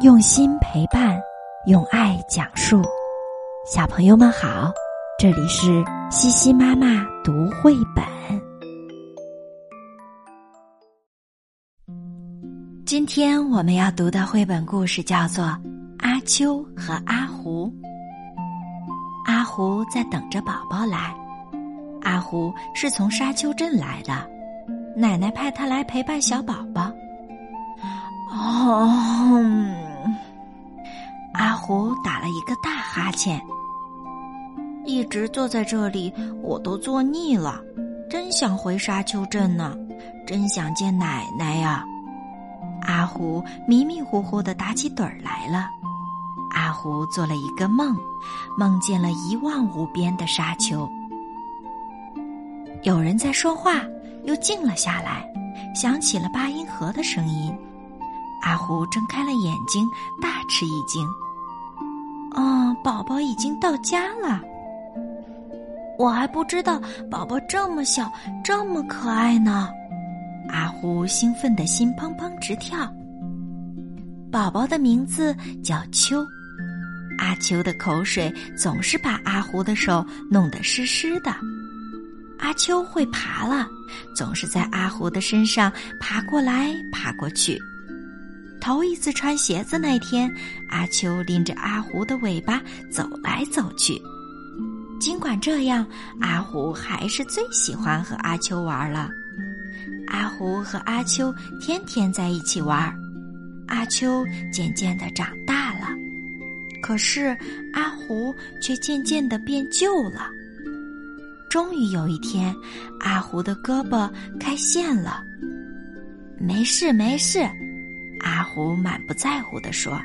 用心陪伴，用爱讲述。小朋友们好，这里是西西妈妈读绘本。今天我们要读的绘本故事叫做《阿秋和阿胡》。阿胡在等着宝宝来。阿胡是从沙丘镇来的，奶奶派他来陪伴小宝宝。哦。阿胡打了一个大哈欠，一直坐在这里，我都坐腻了，真想回沙丘镇呢，真想见奶奶呀！阿胡迷迷糊糊的打起盹儿来了。阿胡做了一个梦，梦见了一望无边的沙丘。有人在说话，又静了下来，响起了八音盒的声音。阿胡睁开了眼睛，大吃一惊。哦，宝宝已经到家了。我还不知道宝宝这么小，这么可爱呢。阿胡兴奋的心砰砰直跳。宝宝的名字叫秋。阿秋的口水总是把阿胡的手弄得湿湿的。阿秋会爬了，总是在阿胡的身上爬过来爬过去。头一次穿鞋子那天，阿秋拎着阿胡的尾巴走来走去。尽管这样，阿胡还是最喜欢和阿秋玩了。阿胡和阿秋天天在一起玩。阿秋渐渐的长大了，可是阿胡却渐渐的变旧了。终于有一天，阿胡的胳膊开线了。没事，没事。阿胡满不在乎地说：“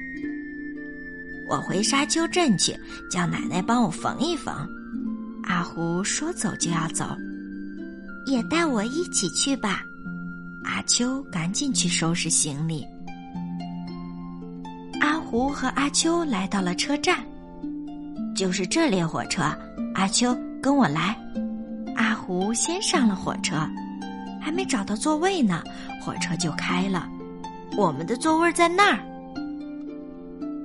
我回沙丘镇去，叫奶奶帮我缝一缝。”阿胡说走就要走，也带我一起去吧。阿秋赶紧去收拾行李。阿胡和阿秋来到了车站，就是这列火车。阿秋，跟我来。阿胡先上了火车，还没找到座位呢，火车就开了。我们的座位在那儿。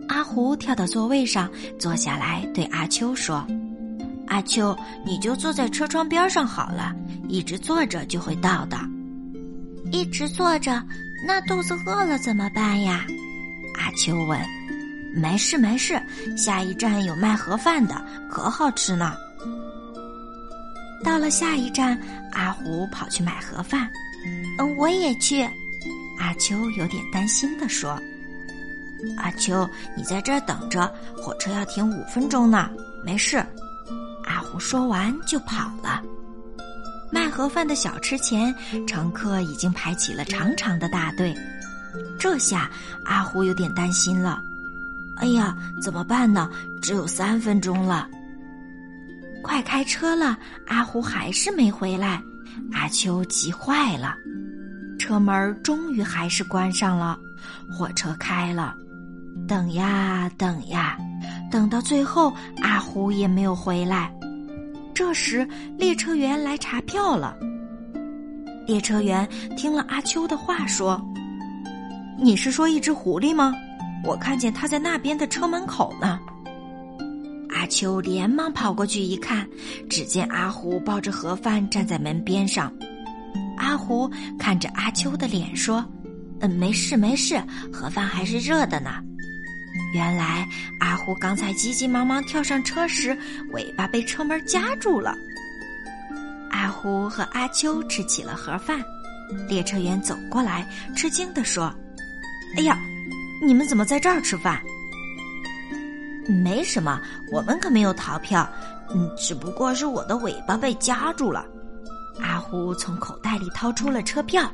阿胡跳到座位上坐下来，对阿秋说：“阿秋，你就坐在车窗边上好了，一直坐着就会到的。一直坐着，那肚子饿了怎么办呀？”阿秋问。“没事没事，下一站有卖盒饭的，可好吃呢。”到了下一站，阿胡跑去买盒饭。“嗯，我也去。”阿秋有点担心的说：“阿秋，你在这儿等着，火车要停五分钟呢。没事。”阿胡说完就跑了。卖盒饭的小吃前，乘客已经排起了长长的大队。这下阿胡有点担心了。哎呀，怎么办呢？只有三分钟了。快开车了，阿胡还是没回来。阿秋急坏了。车门终于还是关上了，火车开了，等呀等呀，等到最后，阿胡也没有回来。这时，列车员来查票了。列车员听了阿秋的话，说：“你是说一只狐狸吗？我看见它在那边的车门口呢。”阿秋连忙跑过去一看，只见阿胡抱着盒饭站在门边上。阿胡看着阿秋的脸说：“嗯，没事没事，盒饭还是热的呢。”原来阿胡刚才急急忙忙跳上车时，尾巴被车门夹住了。阿胡和阿秋吃起了盒饭，列车员走过来，吃惊地说：“哎呀，你们怎么在这儿吃饭？”“没什么，我们可没有逃票，嗯，只不过是我的尾巴被夹住了。”阿胡从口袋里掏出了车票，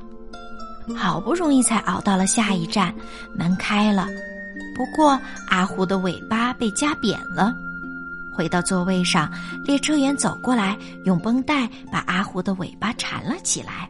好不容易才熬到了下一站，门开了。不过阿胡的尾巴被夹扁了。回到座位上，列车员走过来，用绷带把阿胡的尾巴缠了起来。